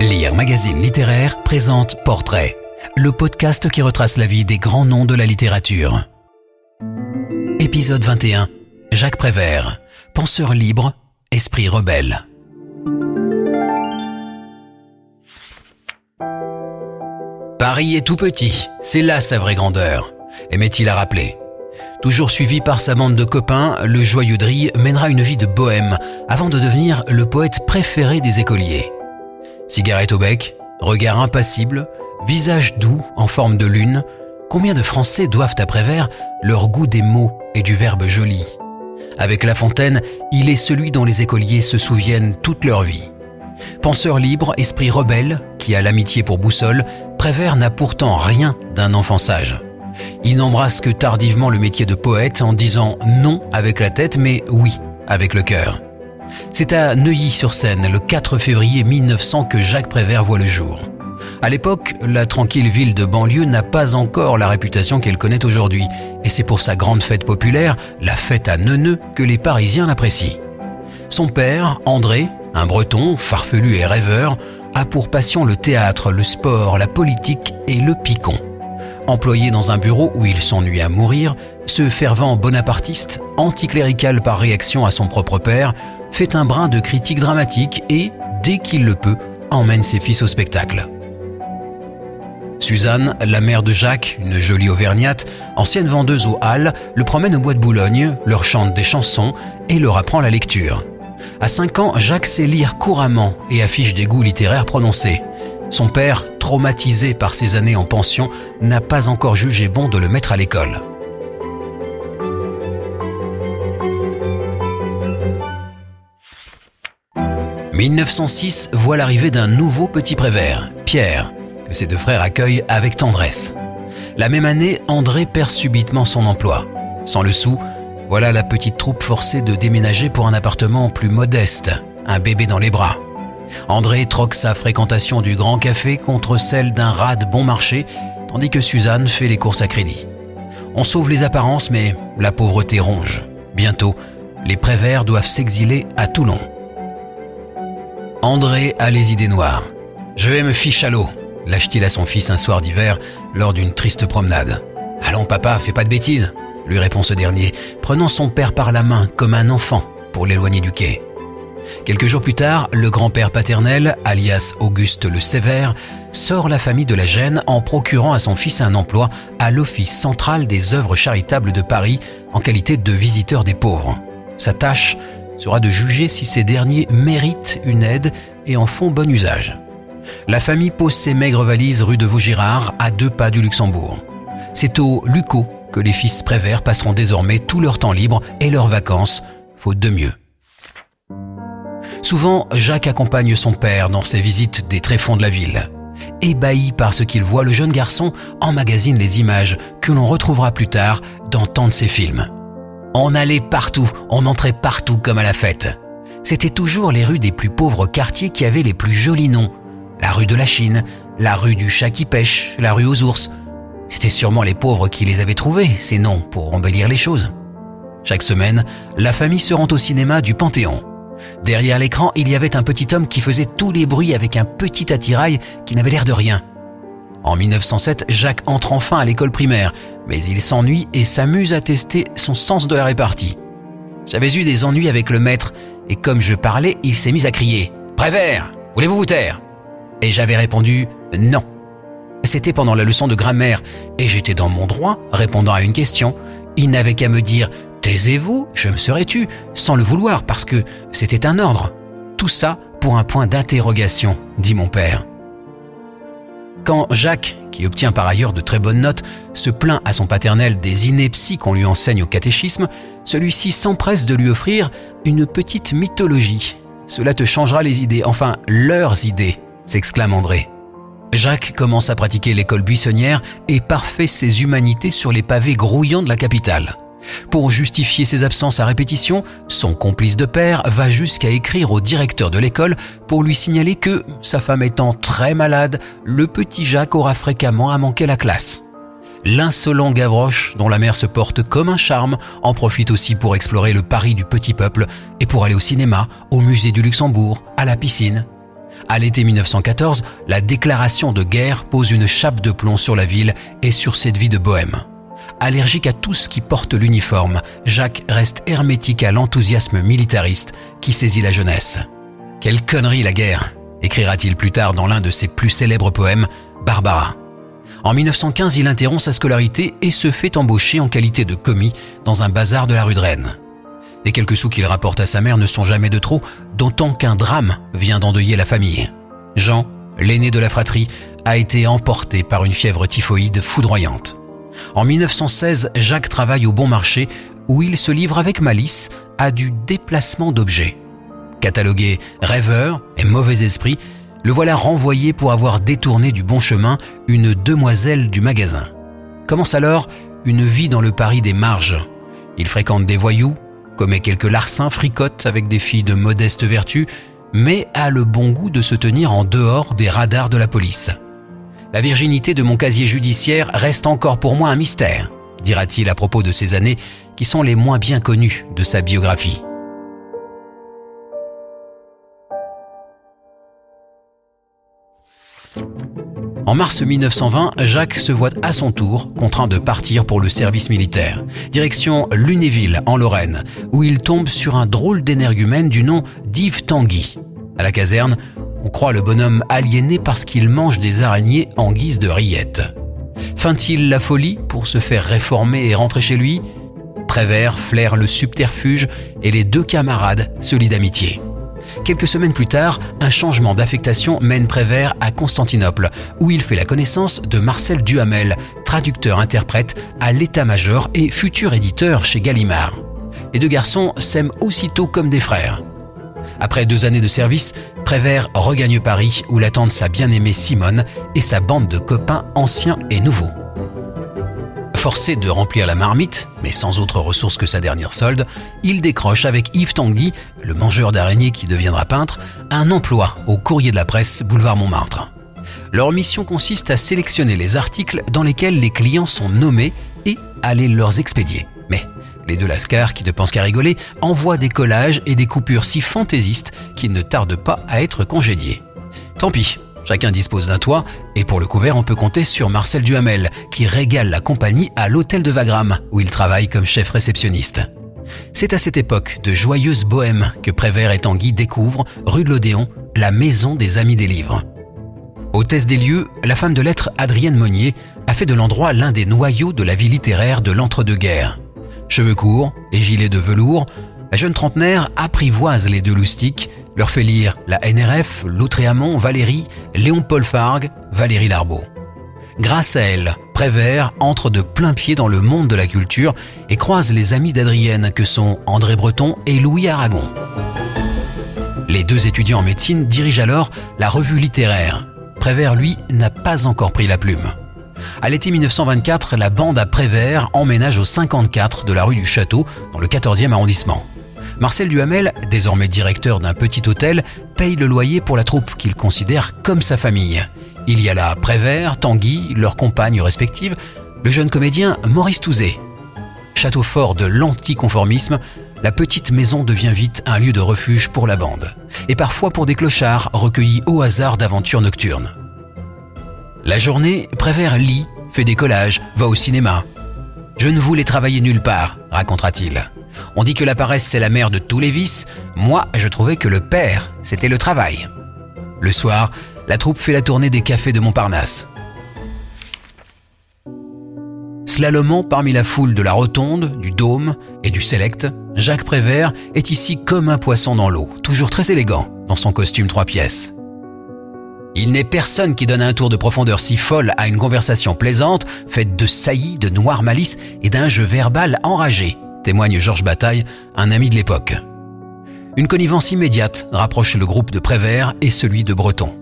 Lire Magazine Littéraire présente Portrait, le podcast qui retrace la vie des grands noms de la littérature. Épisode 21. Jacques Prévert, penseur libre, esprit rebelle. Paris est tout petit, c'est là sa vraie grandeur, aimait-il à rappeler. Toujours suivi par sa bande de copains, le joyeux Drille mènera une vie de bohème avant de devenir le poète préféré des écoliers. Cigarette au bec, regard impassible, visage doux en forme de lune, combien de Français doivent à Prévert leur goût des mots et du verbe joli? Avec La Fontaine, il est celui dont les écoliers se souviennent toute leur vie. Penseur libre, esprit rebelle, qui a l'amitié pour boussole, Prévert n'a pourtant rien d'un enfant sage. Il n'embrasse que tardivement le métier de poète en disant non avec la tête mais oui avec le cœur. C'est à Neuilly-sur-Seine, le 4 février 1900, que Jacques Prévert voit le jour. À l'époque, la tranquille ville de banlieue n'a pas encore la réputation qu'elle connaît aujourd'hui, et c'est pour sa grande fête populaire, la fête à Neuneu, que les Parisiens l'apprécient. Son père, André, un breton, farfelu et rêveur, a pour passion le théâtre, le sport, la politique et le picon. Employé dans un bureau où il s'ennuie à mourir, ce fervent bonapartiste, anticlérical par réaction à son propre père, fait un brin de critique dramatique et, dès qu'il le peut, emmène ses fils au spectacle. Suzanne, la mère de Jacques, une jolie auvergnate, ancienne vendeuse aux Halles, le promène au bois de Boulogne, leur chante des chansons et leur apprend la lecture. À 5 ans, Jacques sait lire couramment et affiche des goûts littéraires prononcés. Son père, traumatisé par ses années en pension, n'a pas encore jugé bon de le mettre à l'école. 1906 voit l'arrivée d'un nouveau petit prévert, Pierre, que ses deux frères accueillent avec tendresse. La même année, André perd subitement son emploi. Sans le sou, voilà la petite troupe forcée de déménager pour un appartement plus modeste, un bébé dans les bras. André troque sa fréquentation du grand café contre celle d'un rade bon marché, tandis que Suzanne fait les courses à crédit. On sauve les apparences, mais la pauvreté ronge. Bientôt, les Préverts doivent s'exiler à Toulon. André a les idées noires. Je vais me fiche à l'eau, lâche-t-il à son fils un soir d'hiver lors d'une triste promenade. Allons papa, fais pas de bêtises, lui répond ce dernier, prenant son père par la main comme un enfant pour l'éloigner du quai. Quelques jours plus tard, le grand-père paternel, alias Auguste le Sévère, sort la famille de la Gêne en procurant à son fils un emploi à l'Office central des œuvres charitables de Paris en qualité de visiteur des pauvres. Sa tâche sera de juger si ces derniers méritent une aide et en font bon usage. La famille pose ses maigres valises rue de Vaugirard, à deux pas du Luxembourg. C'est au Luco que les fils Prévert passeront désormais tout leur temps libre et leurs vacances, faute de mieux. Souvent, Jacques accompagne son père dans ses visites des tréfonds de la ville. Ébahi par ce qu'il voit, le jeune garçon emmagasine les images que l'on retrouvera plus tard dans tant de ses films. On allait partout, on entrait partout comme à la fête. C'était toujours les rues des plus pauvres quartiers qui avaient les plus jolis noms. La rue de la Chine, la rue du chat qui pêche, la rue aux ours. C'était sûrement les pauvres qui les avaient trouvés, ces noms, pour embellir les choses. Chaque semaine, la famille se rend au cinéma du Panthéon. Derrière l'écran, il y avait un petit homme qui faisait tous les bruits avec un petit attirail qui n'avait l'air de rien. En 1907, Jacques entre enfin à l'école primaire, mais il s'ennuie et s'amuse à tester son sens de la répartie. J'avais eu des ennuis avec le maître, et comme je parlais, il s'est mis à crier ⁇ Prévert, voulez-vous vous taire ?⁇ Et j'avais répondu ⁇ Non ⁇ C'était pendant la leçon de grammaire, et j'étais dans mon droit, répondant à une question. Il n'avait qu'à me dire ⁇ Taisez-vous, je me serais tu, sans le vouloir, parce que c'était un ordre. Tout ça pour un point d'interrogation, dit mon père. Quand Jacques, qui obtient par ailleurs de très bonnes notes, se plaint à son paternel des inepties qu'on lui enseigne au catéchisme, celui-ci s'empresse de lui offrir une petite mythologie. Cela te changera les idées, enfin leurs idées, s'exclame André. Jacques commence à pratiquer l'école buissonnière et parfait ses humanités sur les pavés grouillants de la capitale. Pour justifier ses absences à répétition, son complice de père va jusqu'à écrire au directeur de l'école pour lui signaler que, sa femme étant très malade, le petit Jacques aura fréquemment à manquer la classe. L'insolent Gavroche, dont la mère se porte comme un charme, en profite aussi pour explorer le Paris du petit peuple et pour aller au cinéma, au musée du Luxembourg, à la piscine. À l'été 1914, la déclaration de guerre pose une chape de plomb sur la ville et sur cette vie de bohème. Allergique à tout ce qui porte l'uniforme, Jacques reste hermétique à l'enthousiasme militariste qui saisit la jeunesse. Quelle connerie la guerre écrira-t-il plus tard dans l'un de ses plus célèbres poèmes, Barbara. En 1915, il interrompt sa scolarité et se fait embaucher en qualité de commis dans un bazar de la rue de Rennes. Les quelques sous qu'il rapporte à sa mère ne sont jamais de trop, d'autant qu'un drame vient d'endeuiller la famille. Jean, l'aîné de la fratrie, a été emporté par une fièvre typhoïde foudroyante. En 1916, Jacques travaille au bon marché où il se livre avec malice à du déplacement d'objets. Catalogué rêveur et mauvais esprit, le voilà renvoyé pour avoir détourné du bon chemin une demoiselle du magasin. Commence alors une vie dans le Paris des marges. Il fréquente des voyous, commet quelques larcins, fricote avec des filles de modeste vertu, mais a le bon goût de se tenir en dehors des radars de la police. La virginité de mon casier judiciaire reste encore pour moi un mystère, dira-t-il à propos de ces années qui sont les moins bien connues de sa biographie. En mars 1920, Jacques se voit à son tour contraint de partir pour le service militaire. Direction Lunéville, en Lorraine, où il tombe sur un drôle d'énergumène du nom d'Yves Tanguy. À la caserne, on croit le bonhomme aliéné parce qu'il mange des araignées en guise de rillettes. Feint-il la folie pour se faire réformer et rentrer chez lui? Prévert flaire le subterfuge et les deux camarades se lient d'amitié. Quelques semaines plus tard, un changement d'affectation mène Prévert à Constantinople, où il fait la connaissance de Marcel Duhamel, traducteur-interprète à l'état-major et futur éditeur chez Gallimard. Les deux garçons s'aiment aussitôt comme des frères. Après deux années de service, Prévert regagne Paris où l'attendent sa bien-aimée Simone et sa bande de copains anciens et nouveaux. Forcé de remplir la marmite, mais sans autre ressource que sa dernière solde, il décroche avec Yves Tanguy, le mangeur d'araignées qui deviendra peintre, un emploi au courrier de la presse boulevard Montmartre. Leur mission consiste à sélectionner les articles dans lesquels les clients sont nommés et à les leur expédier. Mais les deux lascars, qui ne pensent qu'à rigoler, envoient des collages et des coupures si fantaisistes qu'ils ne tardent pas à être congédiés. Tant pis, Chacun dispose d'un toit, et pour le couvert, on peut compter sur Marcel Duhamel, qui régale la compagnie à l'hôtel de Wagram, où il travaille comme chef réceptionniste. C'est à cette époque de joyeuse bohème que Prévert et Tanguy découvrent, rue de l'Odéon, la maison des Amis des Livres. Hôtesse des lieux, la femme de lettres Adrienne Monnier a fait de l'endroit l'un des noyaux de la vie littéraire de l'entre-deux-guerres. Cheveux courts et gilet de velours, la jeune trentenaire apprivoise les deux loustiques, leur fait lire la NRF, Lautréamont, Valérie, Léon-Paul Fargue, Valérie Larbeau. Grâce à elle, Prévert entre de plein pied dans le monde de la culture et croise les amis d'Adrienne que sont André Breton et Louis Aragon. Les deux étudiants en médecine dirigent alors la revue littéraire. Prévert, lui, n'a pas encore pris la plume. À l'été 1924, la bande à Prévert emménage au 54 de la rue du Château, dans le 14e arrondissement. Marcel Duhamel, désormais directeur d'un petit hôtel, paye le loyer pour la troupe qu'il considère comme sa famille. Il y a là Prévert, Tanguy, leurs compagnes respectives, le jeune comédien Maurice Touzé. Château fort de l'anticonformisme, la petite maison devient vite un lieu de refuge pour la bande, et parfois pour des clochards recueillis au hasard d'aventures nocturnes. La journée, Prévert lit, fait des collages, va au cinéma. Je ne voulais travailler nulle part, racontera-t-il. On dit que la paresse c'est la mère de tous les vices, moi je trouvais que le père c'était le travail. Le soir, la troupe fait la tournée des cafés de Montparnasse. Slalomant parmi la foule de la Rotonde, du Dôme et du Select, Jacques Prévert est ici comme un poisson dans l'eau, toujours très élégant dans son costume trois pièces. Il n'est personne qui donne un tour de profondeur si folle à une conversation plaisante, faite de saillies, de noires malices et d'un jeu verbal enragé, témoigne Georges Bataille, un ami de l'époque. Une connivence immédiate rapproche le groupe de Prévert et celui de Breton.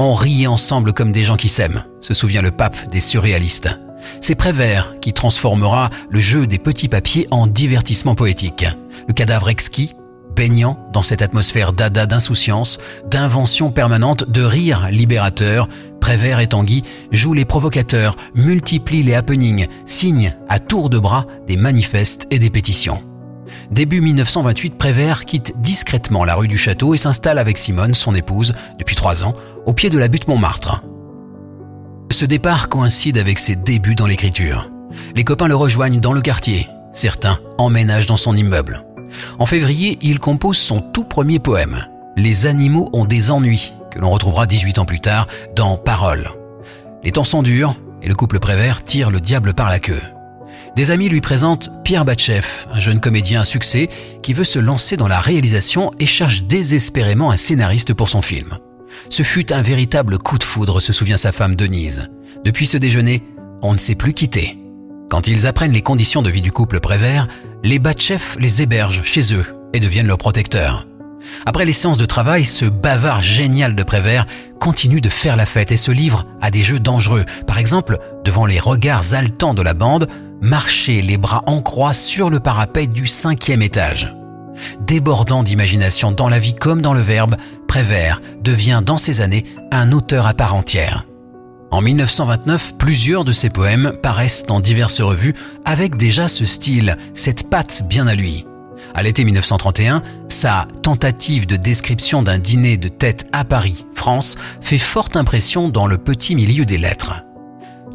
On rit ensemble comme des gens qui s'aiment, se souvient le pape des surréalistes. C'est Prévert qui transformera le jeu des petits papiers en divertissement poétique. Le cadavre exquis, baignant dans cette atmosphère dada d'insouciance, d'invention permanente, de rire libérateur, Prévert et Tanguy jouent les provocateurs, multiplient les happenings, signent à tour de bras des manifestes et des pétitions. Début 1928, Prévert quitte discrètement la rue du Château et s'installe avec Simone, son épouse, depuis trois ans, au pied de la butte Montmartre. Ce départ coïncide avec ses débuts dans l'écriture. Les copains le rejoignent dans le quartier. Certains emménagent dans son immeuble. En février, il compose son tout premier poème. Les animaux ont des ennuis, que l'on retrouvera 18 ans plus tard dans Paroles. Les temps sont durs et le couple Prévert tire le diable par la queue. Des amis lui présentent Pierre Batchef, un jeune comédien à succès qui veut se lancer dans la réalisation et cherche désespérément un scénariste pour son film. Ce fut un véritable coup de foudre, se souvient sa femme Denise. Depuis ce déjeuner, on ne s'est plus quitté. Quand ils apprennent les conditions de vie du couple Prévert, les Batchef les hébergent chez eux et deviennent leurs protecteurs. Après les séances de travail, ce bavard génial de Prévert continue de faire la fête et se livre à des jeux dangereux. Par exemple, devant les regards haletants de la bande, marcher les bras en croix sur le parapet du cinquième étage. Débordant d'imagination dans la vie comme dans le verbe, Prévert devient dans ces années un auteur à part entière. En 1929, plusieurs de ses poèmes paraissent dans diverses revues avec déjà ce style, cette patte bien à lui. À l'été 1931, sa tentative de description d'un dîner de tête à Paris, France, fait forte impression dans le petit milieu des lettres.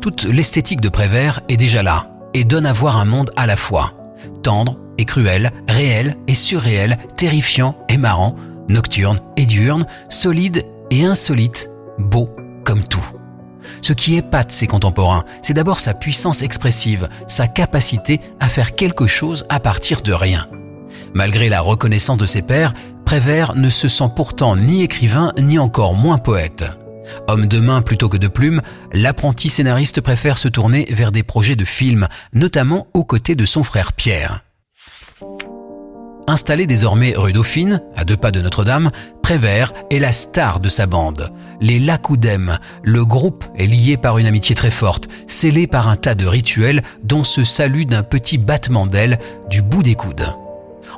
Toute l'esthétique de Prévert est déjà là et donne à voir un monde à la fois tendre et cruel, réel et surréel, terrifiant et marrant, nocturne et diurne, solide et insolite, beau comme tout. Ce qui épate ses contemporains, c'est d'abord sa puissance expressive, sa capacité à faire quelque chose à partir de rien. Malgré la reconnaissance de ses pairs, Prévert ne se sent pourtant ni écrivain ni encore moins poète. Homme de main plutôt que de plume, l'apprenti scénariste préfère se tourner vers des projets de films, notamment aux côtés de son frère Pierre. Installé désormais rue Dauphine, à deux pas de Notre-Dame, Prévert est la star de sa bande. Les Lacoudem, le groupe est lié par une amitié très forte, scellée par un tas de rituels dont se salue d'un petit battement d'ailes du bout des coudes.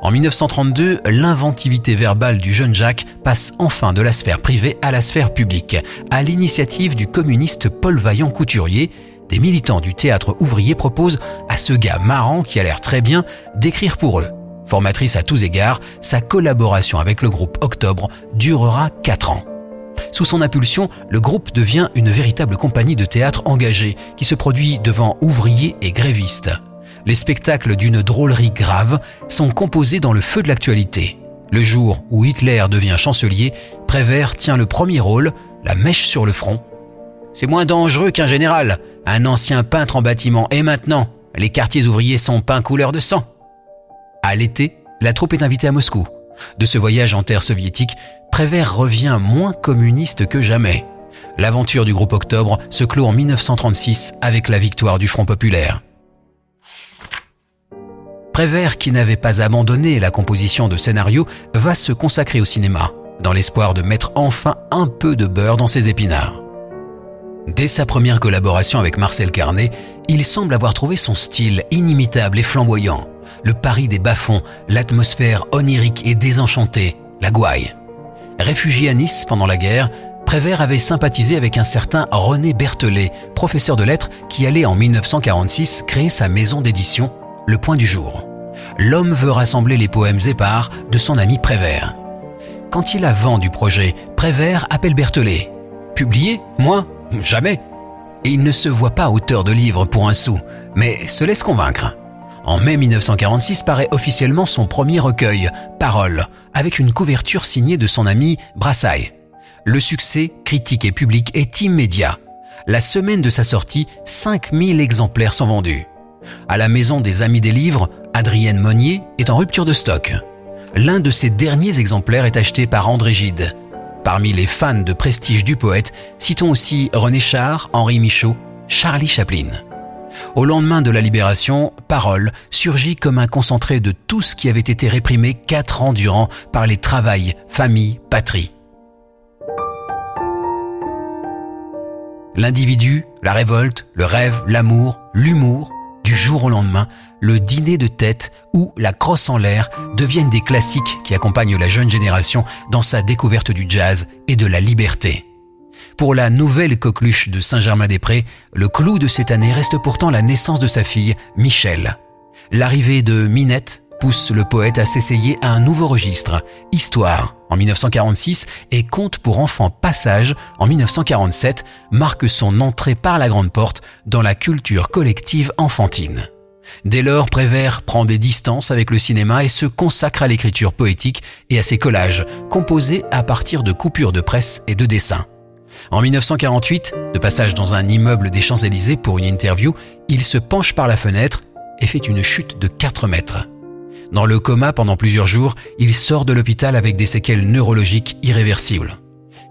En 1932, l'inventivité verbale du jeune Jacques passe enfin de la sphère privée à la sphère publique, à l'initiative du communiste Paul Vaillant Couturier, des militants du théâtre ouvrier proposent à ce gars marrant qui a l'air très bien d'écrire pour eux. Formatrice à tous égards, sa collaboration avec le groupe Octobre durera 4 ans. Sous son impulsion, le groupe devient une véritable compagnie de théâtre engagée qui se produit devant ouvriers et grévistes. Les spectacles d'une drôlerie grave sont composés dans le feu de l'actualité. Le jour où Hitler devient chancelier, Prévert tient le premier rôle, la mèche sur le front. C'est moins dangereux qu'un général, un ancien peintre en bâtiment. Et maintenant, les quartiers ouvriers sont peints couleur de sang. À l'été, la troupe est invitée à Moscou. De ce voyage en terre soviétique, Prévert revient moins communiste que jamais. L'aventure du groupe Octobre se clôt en 1936 avec la victoire du Front populaire. Prévert, qui n'avait pas abandonné la composition de scénarios, va se consacrer au cinéma, dans l'espoir de mettre enfin un peu de beurre dans ses épinards. Dès sa première collaboration avec Marcel Carnet, il semble avoir trouvé son style inimitable et flamboyant le Paris des bas-fonds, l'atmosphère onirique et désenchantée, la gouaille. Réfugié à Nice pendant la guerre, Prévert avait sympathisé avec un certain René Berthelet, professeur de lettres qui allait en 1946 créer sa maison d'édition, Le Point du Jour. L'homme veut rassembler les poèmes épars de son ami Prévert. Quand il a vent du projet, Prévert appelle Berthelet. Publié Moi Jamais. Il ne se voit pas auteur de livres pour un sou, mais se laisse convaincre. En mai 1946 paraît officiellement son premier recueil, Paroles, avec une couverture signée de son ami Brassailles. Le succès, critique et public, est immédiat. La semaine de sa sortie, 5000 exemplaires sont vendus. À la maison des Amis des Livres, Adrienne Monnier est en rupture de stock. L'un de ses derniers exemplaires est acheté par André Gide. Parmi les fans de prestige du poète, citons aussi René Char, Henri Michaud, Charlie Chaplin. Au lendemain de la libération, Parole surgit comme un concentré de tout ce qui avait été réprimé quatre ans durant par les travails, famille, patrie. L'individu, la révolte, le rêve, l'amour, l'humour, du jour au lendemain, le dîner de tête ou la crosse en l'air deviennent des classiques qui accompagnent la jeune génération dans sa découverte du jazz et de la liberté. Pour la nouvelle coqueluche de Saint-Germain-des-Prés, le clou de cette année reste pourtant la naissance de sa fille, Michelle. L'arrivée de Minette pousse le poète à s'essayer à un nouveau registre, Histoire en 1946 et Conte pour enfants Passage en 1947 marque son entrée par la grande porte dans la culture collective enfantine. Dès lors, Prévert prend des distances avec le cinéma et se consacre à l'écriture poétique et à ses collages, composés à partir de coupures de presse et de dessins. En 1948, de passage dans un immeuble des Champs-Élysées pour une interview, il se penche par la fenêtre et fait une chute de 4 mètres. Dans le coma pendant plusieurs jours, il sort de l'hôpital avec des séquelles neurologiques irréversibles.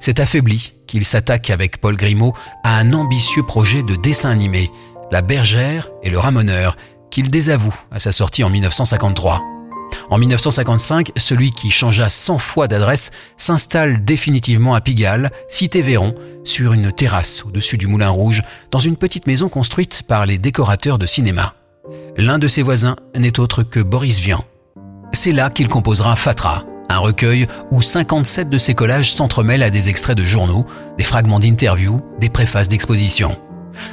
C'est affaibli qu'il s'attaque avec Paul Grimaud à un ambitieux projet de dessin animé, La Bergère et le Ramoneur, qu'il désavoue à sa sortie en 1953. En 1955, celui qui changea 100 fois d'adresse s'installe définitivement à Pigalle, cité Véron, sur une terrasse au-dessus du Moulin Rouge, dans une petite maison construite par les décorateurs de cinéma. L'un de ses voisins n'est autre que Boris Vian. C'est là qu'il composera Fatra, un recueil où 57 de ses collages s'entremêlent à des extraits de journaux, des fragments d'interviews, des préfaces d'expositions.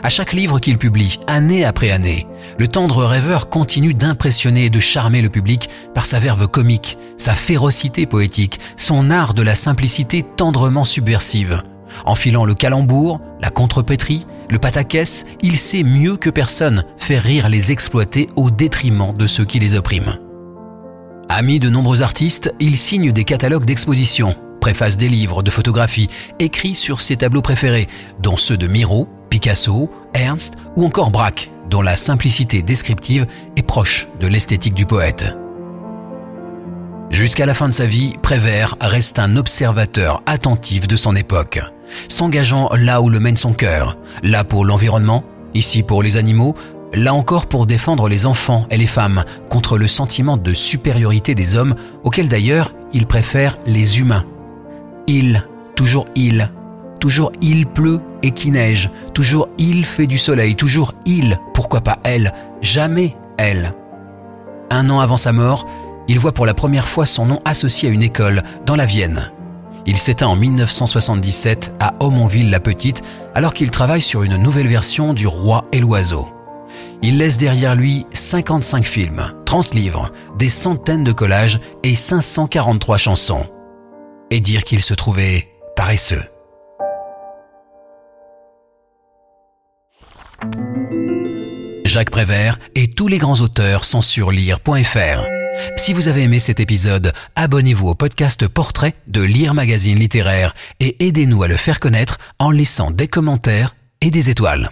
À chaque livre qu'il publie, année après année, le tendre rêveur continue d'impressionner et de charmer le public par sa verve comique, sa férocité poétique, son art de la simplicité tendrement subversive. Enfilant le calembour, la contrepétrie, le pataquès, il sait mieux que personne faire rire les exploités au détriment de ceux qui les oppriment. Ami de nombreux artistes, il signe des catalogues d'expositions, préface des livres de photographie, écrit sur ses tableaux préférés, dont ceux de Miro, Picasso, Ernst ou encore Braque, dont la simplicité descriptive est proche de l'esthétique du poète. Jusqu'à la fin de sa vie, Prévert reste un observateur attentif de son époque, s'engageant là où le mène son cœur, là pour l'environnement, ici pour les animaux, là encore pour défendre les enfants et les femmes contre le sentiment de supériorité des hommes, auquel d'ailleurs il préfère les humains. Il, toujours il, toujours il pleut et qui neige, toujours il fait du soleil, toujours il, pourquoi pas elle, jamais elle. Un an avant sa mort, il voit pour la première fois son nom associé à une école dans la Vienne. Il s'éteint en 1977 à Aumonville-la-Petite alors qu'il travaille sur une nouvelle version du Roi et l'Oiseau. Il laisse derrière lui 55 films, 30 livres, des centaines de collages et 543 chansons. Et dire qu'il se trouvait paresseux. Jacques Prévert et tous les grands auteurs sont sur lire.fr. Si vous avez aimé cet épisode, abonnez-vous au podcast Portrait de Lire Magazine Littéraire et aidez-nous à le faire connaître en laissant des commentaires et des étoiles.